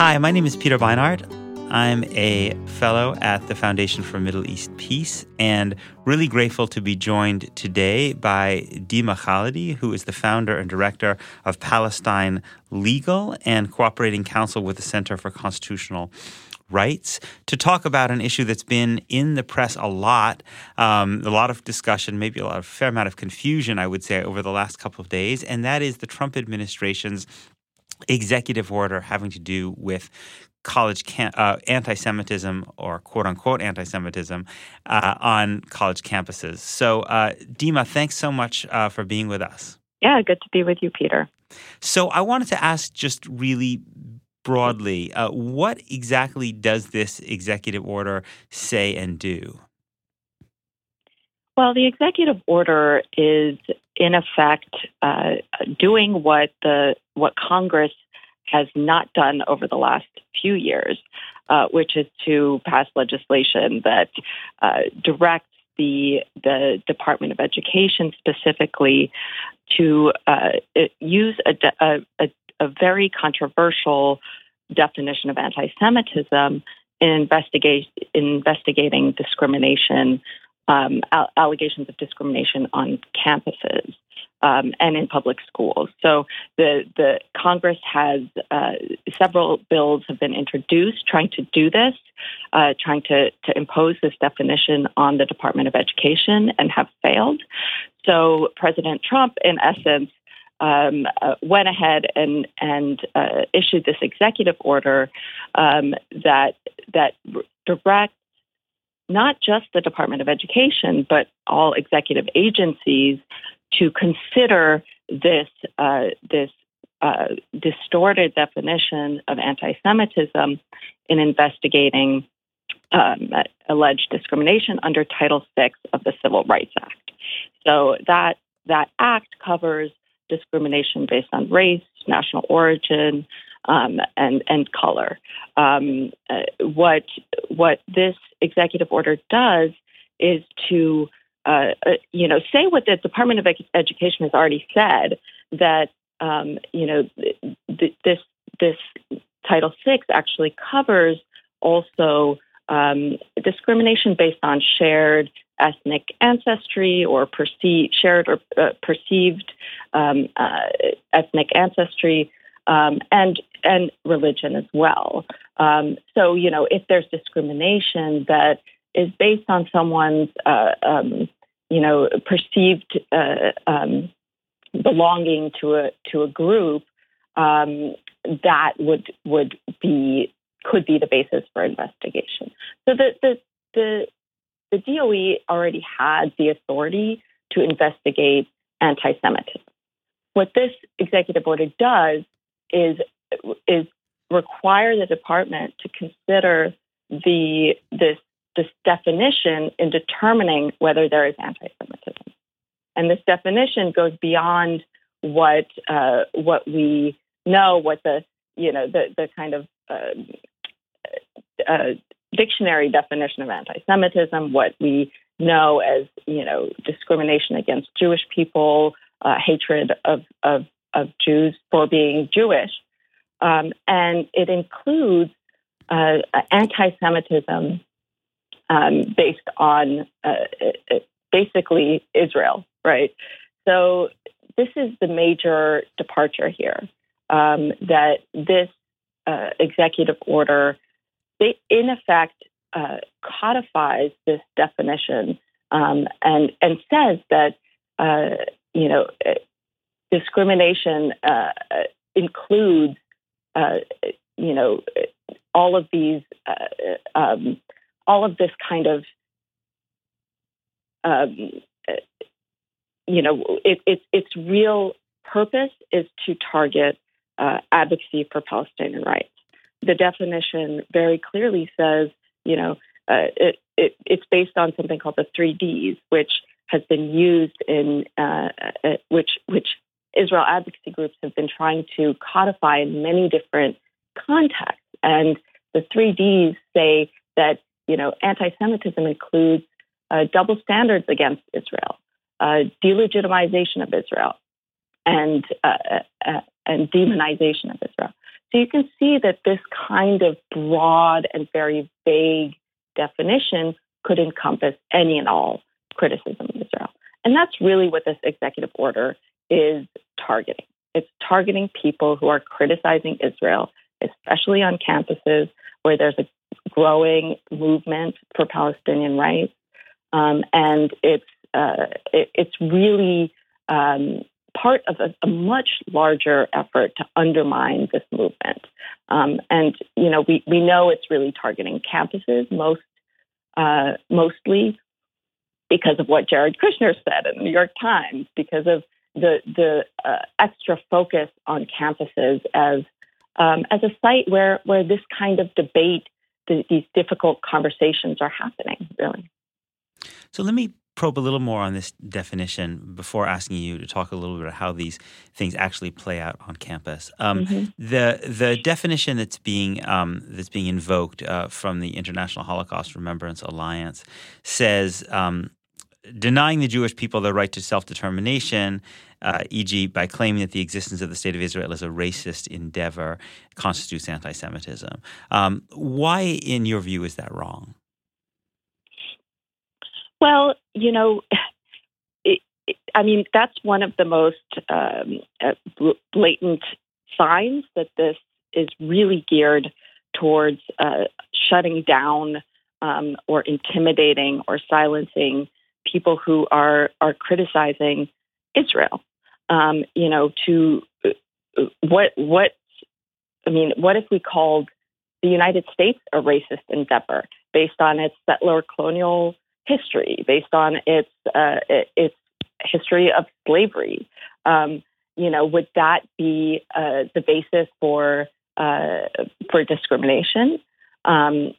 Hi, my name is Peter Beinart. I'm a fellow at the Foundation for Middle East Peace and really grateful to be joined today by Dima Khalidi, who is the founder and director of Palestine Legal and Cooperating Counsel with the Center for Constitutional rights to talk about an issue that's been in the press a lot, um, a lot of discussion, maybe a lot of fair amount of confusion, I would say, over the last couple of days, and that is the Trump administration's executive order having to do with college cam- uh, anti-Semitism or quote unquote anti-Semitism uh, on college campuses. So, uh, Dima, thanks so much uh, for being with us. Yeah, good to be with you, Peter. So, I wanted to ask just really broadly, uh, what exactly does this executive order say and do? Well, the executive order is in effect uh, doing what the what Congress has not done over the last few years, uh, which is to pass legislation that uh, directs the the Department of Education specifically to uh, use a, a, a, very controversial definition of anti-Semitism in, investigate, in investigating discrimination, um, allegations of discrimination on campuses um, and in public schools. So the the Congress has uh, several bills have been introduced trying to do this, uh, trying to to impose this definition on the Department of Education and have failed. So President Trump, in essence. Um, uh, went ahead and and uh, issued this executive order um, that that directs not just the Department of Education, but all executive agencies to consider this uh, this uh, distorted definition of anti-Semitism in investigating um, alleged discrimination under Title VI of the Civil Rights Act. So that that act covers discrimination based on race, national origin, um, and and color. Um, uh, what what this executive order does is to uh, uh, you know, say what the Department of Education has already said that um, you know th- this this Title VI actually covers also um, discrimination based on shared ethnic ancestry or perceived shared or uh, perceived um, uh, ethnic ancestry um, and and religion as well. Um, so you know if there's discrimination that is based on someone's, uh, um, you know, perceived uh, um, belonging to a to a group, um, that would would be could be the basis for investigation. So the the the, the DOE already had the authority to investigate anti-Semitism. What this executive order does is is require the department to consider the this this definition in determining whether there is anti-Semitism. And this definition goes beyond what uh, what we know, what the you know the the kind of uh, uh, dictionary definition of anti-Semitism, what we know as you know discrimination against Jewish people, uh, hatred of, of of Jews for being Jewish, um, and it includes uh, anti-Semitism um, based on uh, uh, basically Israel, right? So this is the major departure here. Um, that this uh, executive order, they, in effect, uh, codifies this definition um, and and says that uh, you know uh, discrimination includes you know all of these um, all of this kind of um, you know it, it, its real purpose is to target uh, advocacy for Palestinian rights. The definition very clearly says, you know, uh, it, it, it's based on something called the three Ds, which has been used in uh, uh which which Israel advocacy groups have been trying to codify in many different contexts. And the three Ds say that you know, anti-Semitism includes uh, double standards against Israel, uh, delegitimization of Israel, and uh, uh, and demonization of Israel. So you can see that this kind of broad and very vague definition could encompass any and all criticism of Israel. And that's really what this executive order is targeting. It's targeting people who are criticizing Israel, especially on campuses where there's a growing movement for Palestinian rights. Um, and it's, uh, it, it's really um, part of a, a, much larger effort to undermine this movement. Um, and, you know, we, we know it's really targeting campuses most, uh, mostly because of what Jared Kushner said in the New York Times, because of the, the uh, extra focus on campuses as, um, as a site where, where this kind of debate, the, these difficult conversations are happening, really. So let me probe a little more on this definition before asking you to talk a little bit about how these things actually play out on campus. Um, mm-hmm. The the definition that's being um, that's being invoked uh, from the International Holocaust Remembrance Alliance says. Um, denying the Jewish people their right to self determination, uh, e.g., by claiming that the existence of the state of Israel is a racist endeavor, constitutes anti Semitism. Um, why, in your view, is that wrong? Well, you know, it, it, I mean, that's one of the most um, uh, blatant signs that this is really geared towards uh, shutting down um, or intimidating or silencing people who are are criticizing Israel. Um, you know, to uh, what what I mean, what if we called the United States a racist endeavor based on its settler colonial history, based on its uh, its history of slavery. Um, you know, would that be uh, the basis for uh, for discrimination? Um,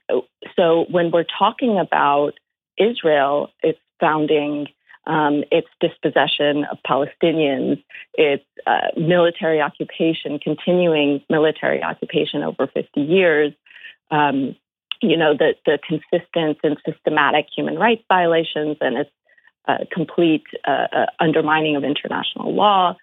so when we're talking about Israel, its founding, um, its dispossession of Palestinians, its uh, military occupation, continuing military occupation over 50 years, um, you know, the, the consistent and systematic human rights violations and its uh, complete uh, uh, undermining of international law.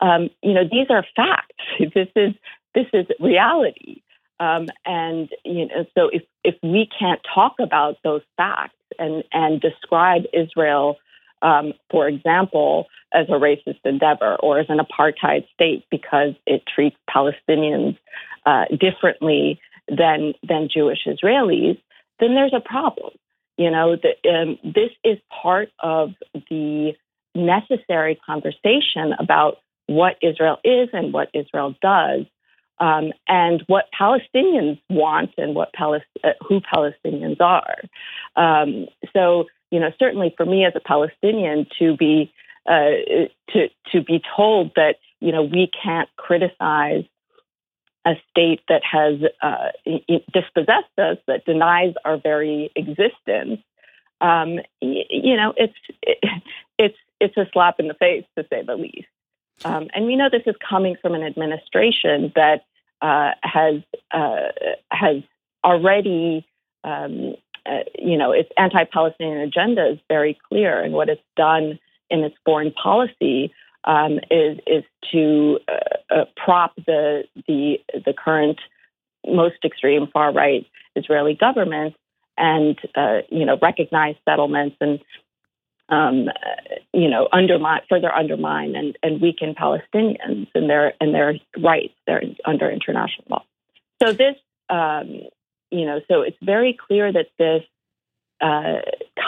Um, you know, these are facts. This is this is reality. Um, and you know, so if if we can't talk about those facts and and describe Israel, um, for example, as a racist endeavor or as an apartheid state because it treats Palestinians uh, differently than than Jewish Israelis, then there's a problem. You know, the, um, this is part of the necessary conversation about what Israel is and what Israel does, um, and what Palestinians want and what Palest- uh, who Palestinians are. Um, so, you know, certainly for me as a Palestinian to be uh, to to be told that you know we can't criticize a state that has uh, dispossessed us, that denies our very existence, um, you know, it's it's it's a slap in the face to say the least. Um, and we know this is coming from an administration that uh, has uh, has already, um, uh, you know, its anti-Palestinian agenda is very clear, and what it's done in its foreign policy um, is is to uh, uh, prop the the the current most extreme far right Israeli government and uh, you know recognize settlements and um, you know undermine further undermine and, and weaken Palestinians and their and their rights they're under international law. So this um, you know so it's very clear that this uh,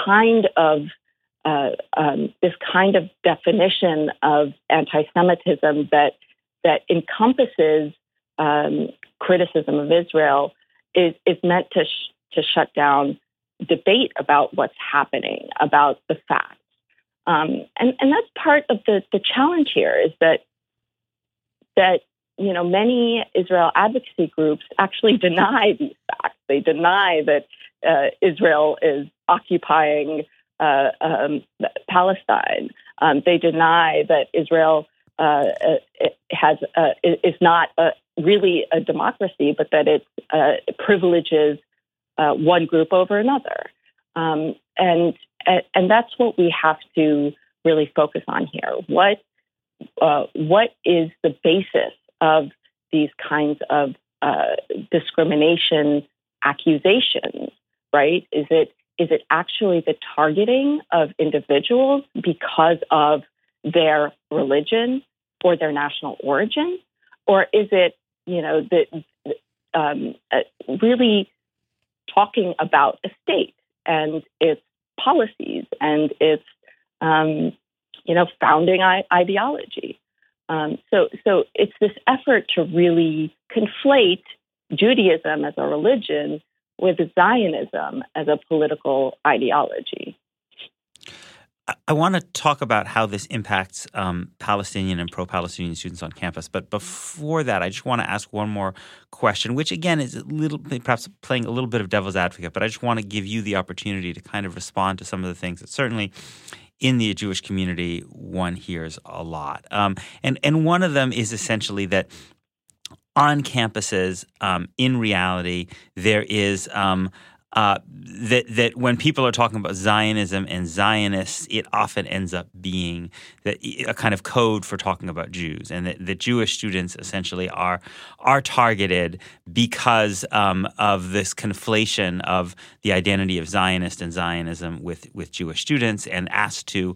kind of uh, um, this kind of definition of anti-Semitism that that encompasses um, criticism of Israel is is meant to sh- to shut down debate about what's happening, about the facts, um, and and that's part of the the challenge here is that that you know many Israel advocacy groups actually deny these facts. They deny that uh, Israel is occupying uh, um, Palestine. Um, they deny that Israel uh, has uh, is not a, really a democracy, but that it uh, privileges uh, one group over another. Um, and and that's what we have to really focus on here. What what is the basis of these kinds of uh, discrimination accusations, right? Is it is it actually the targeting of individuals because of their religion or their national origin, or is it you know the um, uh, really talking about a state and its policies and its um, you know founding I- ideology? Um, so, so it's this effort to really conflate Judaism as a religion with Zionism as a political ideology. I want to talk about how this impacts um, Palestinian and pro Palestinian students on campus. But before that, I just want to ask one more question, which again is a little, perhaps playing a little bit of devil's advocate, but I just want to give you the opportunity to kind of respond to some of the things that certainly in the Jewish community one hears a lot. Um, and, and one of them is essentially that on campuses, um, in reality, there is um, uh, that that when people are talking about Zionism and Zionists, it often ends up being that a kind of code for talking about Jews, and that, that Jewish students essentially are are targeted because um, of this conflation of the identity of Zionist and Zionism with with Jewish students, and asked to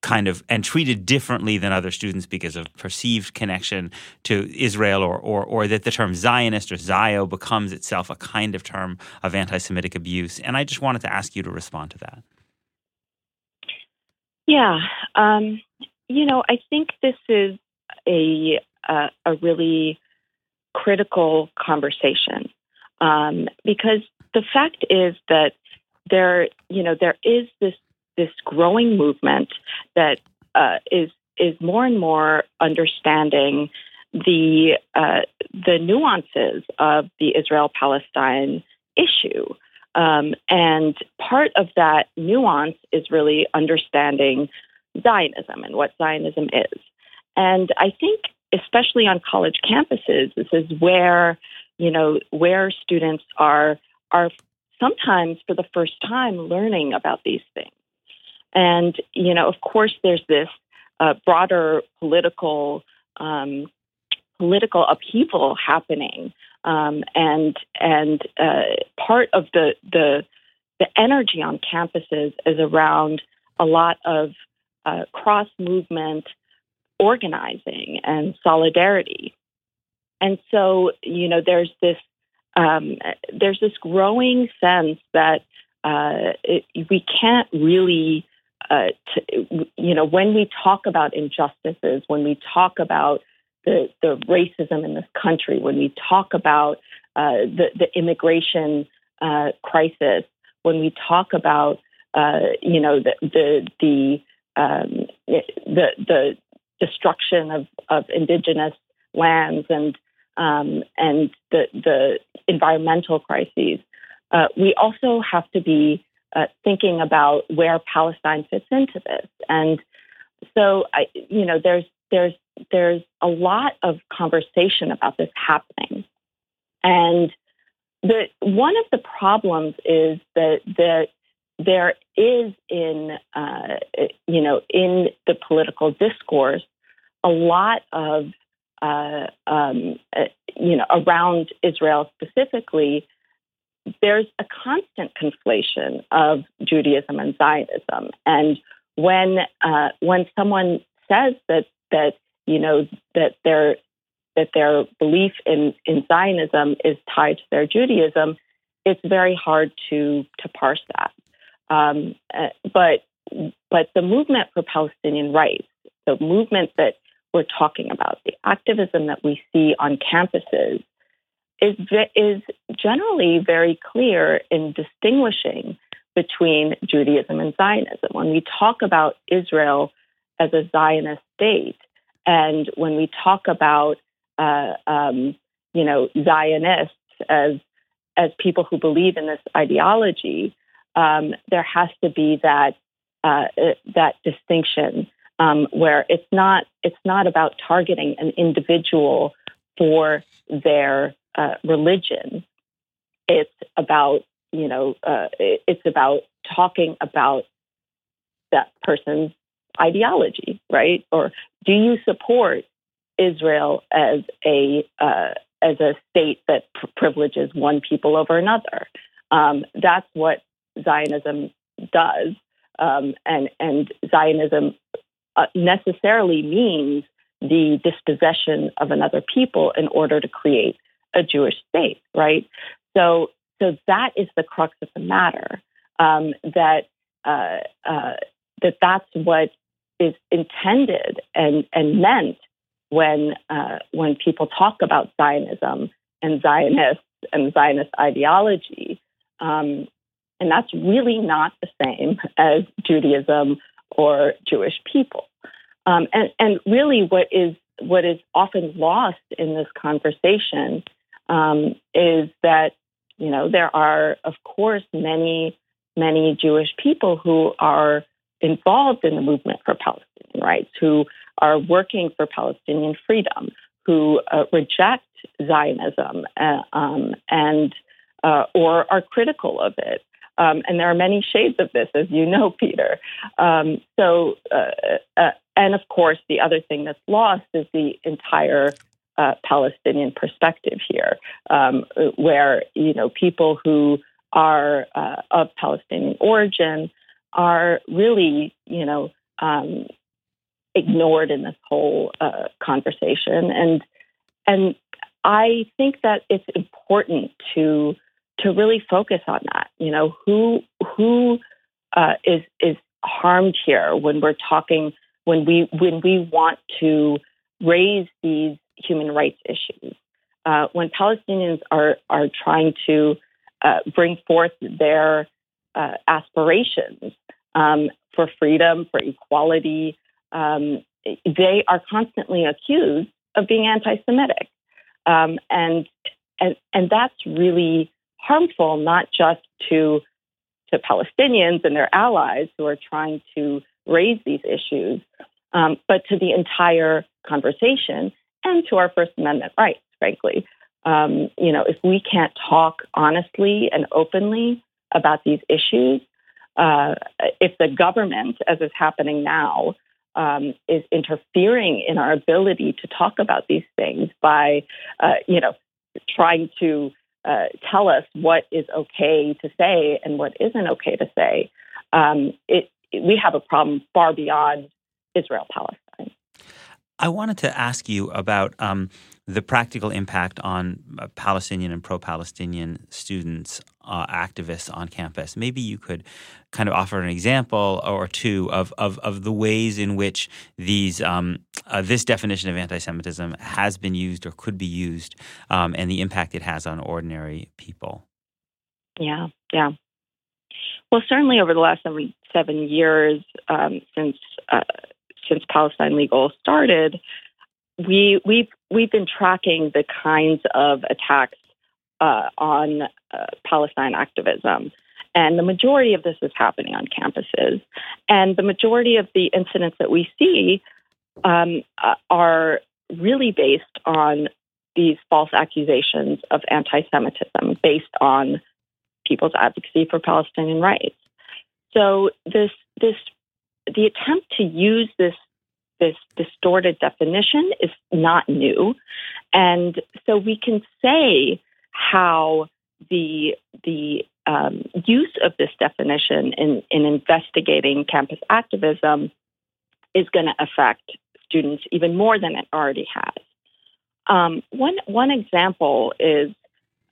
kind of and treated differently than other students because of perceived connection to Israel or, or, or that the term Zionist or Zio becomes itself a kind of term of anti Semitic abuse. And I just wanted to ask you to respond to that. Yeah. Um, you know, I think this is a, uh, a really critical conversation um, because the fact is that there, you know, there is this this growing movement that uh, is is more and more understanding the uh, the nuances of the Israel Palestine issue. Um, and part of that nuance is really understanding Zionism and what Zionism is. And I think, especially on college campuses, this is where you know where students are are sometimes for the first time learning about these things. And, you know, of course, there's this uh, broader political um, political upheaval happening, um, and and uh, part of the the the energy on campuses is around a lot of uh, cross movement organizing and solidarity, and so you know there's this um, there's this growing sense that uh, it, we can't really uh, to, you know, when we talk about injustices, when we talk about the, the racism in this country, when we talk about uh, the, the immigration uh, crisis, when we talk about, uh, you know, the the the, um, the the destruction of, of indigenous lands and um, and the the environmental crises, uh, we also have to be uh, thinking about where Palestine fits into this. And so, I, you know, there's there's there's a lot of conversation about this happening, and the one of the problems is that that there is in uh, you know in the political discourse a lot of uh, um, uh, you know around Israel specifically there's a constant conflation of Judaism and Zionism. And when uh, when someone says that that you know that their that their belief in, in Zionism is tied to their Judaism, it's very hard to to parse that. Um, uh, but but the movement for Palestinian rights, the movement that we're talking about, the activism that we see on campuses, is, is generally very clear in distinguishing between Judaism and Zionism. When we talk about Israel as a Zionist state, and when we talk about uh, um, you know Zionists as as people who believe in this ideology, um, there has to be that uh, that distinction um, where it's not it's not about targeting an individual for their uh, religion. It's about you know uh, it's about talking about that person's ideology, right? Or do you support Israel as a uh, as a state that pr- privileges one people over another. Um, that's what Zionism does, um, and and Zionism uh, necessarily means the dispossession of another people in order to create a Jewish state, right? So, so that is the crux of the matter. Um, that uh, uh, that that's what is intended and and meant when uh, when people talk about Zionism and Zionists and Zionist ideology. Um, and that's really not the same as Judaism or Jewish people. Um, and, and really, what is what is often lost in this conversation um, is that you know there are, of course, many many Jewish people who are involved in the movement for Palestinian rights, who are working for Palestinian freedom, who uh, reject Zionism uh, um, and uh, or are critical of it. Um, and there are many shades of this, as you know, Peter. Um, so, uh, uh, and of course, the other thing that's lost is the entire uh, Palestinian perspective here, um, where you know people who are uh, of Palestinian origin are really, you know, um, ignored in this whole uh, conversation, and and I think that it's important to to really focus on that. You know, who who uh, is is harmed here when we're talking when we when we want to raise these human rights issues. Uh, when Palestinians are are trying to uh, bring forth their uh, aspirations um, for freedom, for equality, um, they are constantly accused of being anti-Semitic, um, and and and that's really harmful not just to to Palestinians and their allies who are trying to raise these issues, um, but to the entire conversation and to our First Amendment rights, frankly. Um, you know, if we can't talk honestly and openly about these issues, uh, if the government, as is happening now, um, is interfering in our ability to talk about these things by, uh, you know, trying to uh, tell us what is okay to say and what isn't okay to say, um, it, we have a problem far beyond Israel Palestine. I wanted to ask you about um, the practical impact on uh, Palestinian and pro Palestinian students, uh, activists on campus. Maybe you could kind of offer an example or two of, of, of the ways in which these um, uh, this definition of anti Semitism has been used or could be used um, and the impact it has on ordinary people. Yeah, yeah. Well, certainly over the last seven, seven years um, since uh, since Palestine Legal started, we we've we've been tracking the kinds of attacks uh, on uh, Palestine activism. And the majority of this is happening on campuses. And the majority of the incidents that we see um, uh, are really based on these false accusations of anti Semitism based on people's advocacy for Palestinian rights. So this this the attempt to use this this distorted definition is not new. And so we can say how the the um, use of this definition in, in investigating campus activism is going to affect students even more than it already has. Um, one one example is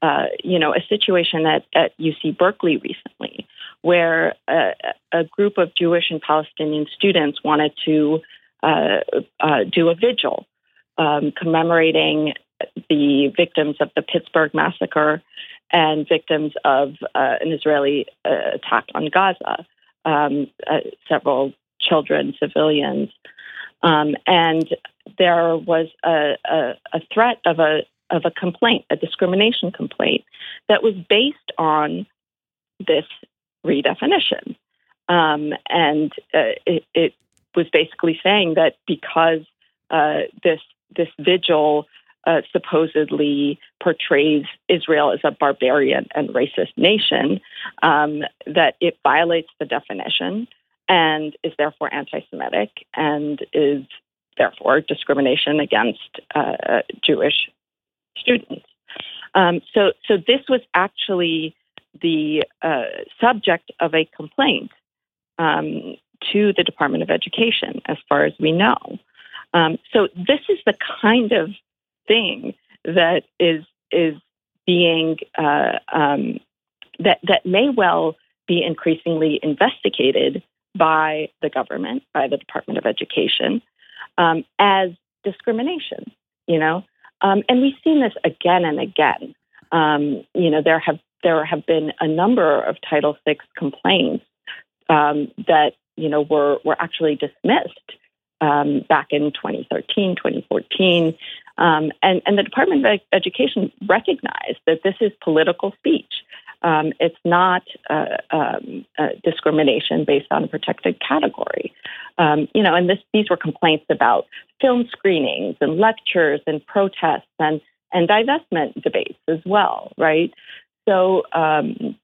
uh, you know a situation at, at UC Berkeley recently, where a, a group of Jewish and Palestinian students wanted to uh, uh, do a vigil um, commemorating the victims of the Pittsburgh massacre and victims of uh, an Israeli uh, attack on Gaza, um, uh, several children, civilians. Um, and there was a, a, a, threat of a of a complaint, a discrimination complaint, that was based on this redefinition. Um, and uh, it, it, was basically saying that because uh, this this vigil uh, supposedly portrays Israel as a barbarian and racist nation, um, that it violates the definition and is therefore anti-Semitic and is therefore discrimination against uh, Jewish students. Um, so, so this was actually the uh, subject of a complaint um, to the Department of Education, as far as we know. Um, so, this is the kind of thing that is is being uh, um, that that may well be increasingly investigated by the government, by the Department of Education, um, as discrimination. You know, um, and we've seen this again and again. Um, you know, there have there have been a number of Title VI complaints um, that you know were were actually dismissed um, back in 2013, 2014, um, and and the Department of Education recognized that this is political speech. Um, it's not uh, um, uh, discrimination based on a protected category. Um, you know, and this, these were complaints about film screenings and lectures and protests and and divestment debates as well, right? So, um,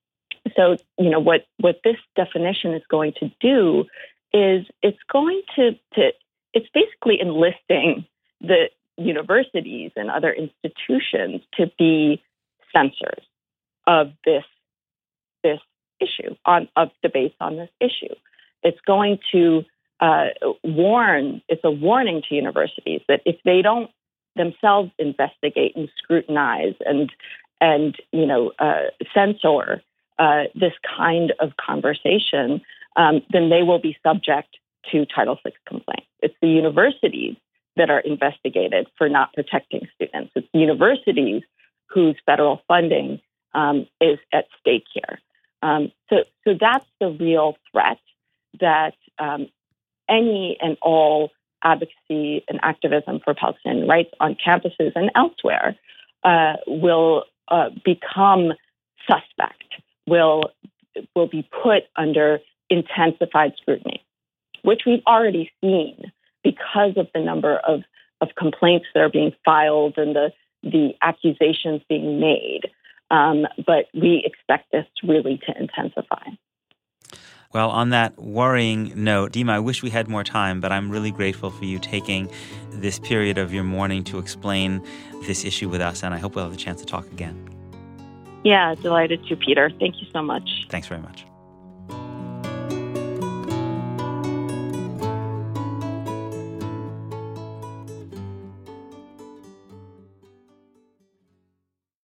so you know what what this definition is going to do is it's going to to it's basically enlisting the universities and other institutions to be censors of this this issue on of debates on this issue. It's going to uh, warn. It's a warning to universities that if they don't themselves investigate and scrutinize and and you know uh, censor uh, this kind of conversation, um, then they will be subject to Title VI complaints. It's the universities that are investigated for not protecting students. It's universities whose federal funding um, is at stake here. Um, so, so that's the real threat that um, any and all advocacy and activism for Palestinian rights on campuses and elsewhere uh, will uh, become suspect, will will be put under intensified scrutiny, which we've already seen because of the number of, of complaints that are being filed and the the accusations being made. Um, but we expect this really to intensify. Well, on that worrying note, Dima, I wish we had more time, but I'm really grateful for you taking this period of your morning to explain this issue with us, and I hope we'll have the chance to talk again. Yeah, delighted to, Peter. Thank you so much. Thanks very much.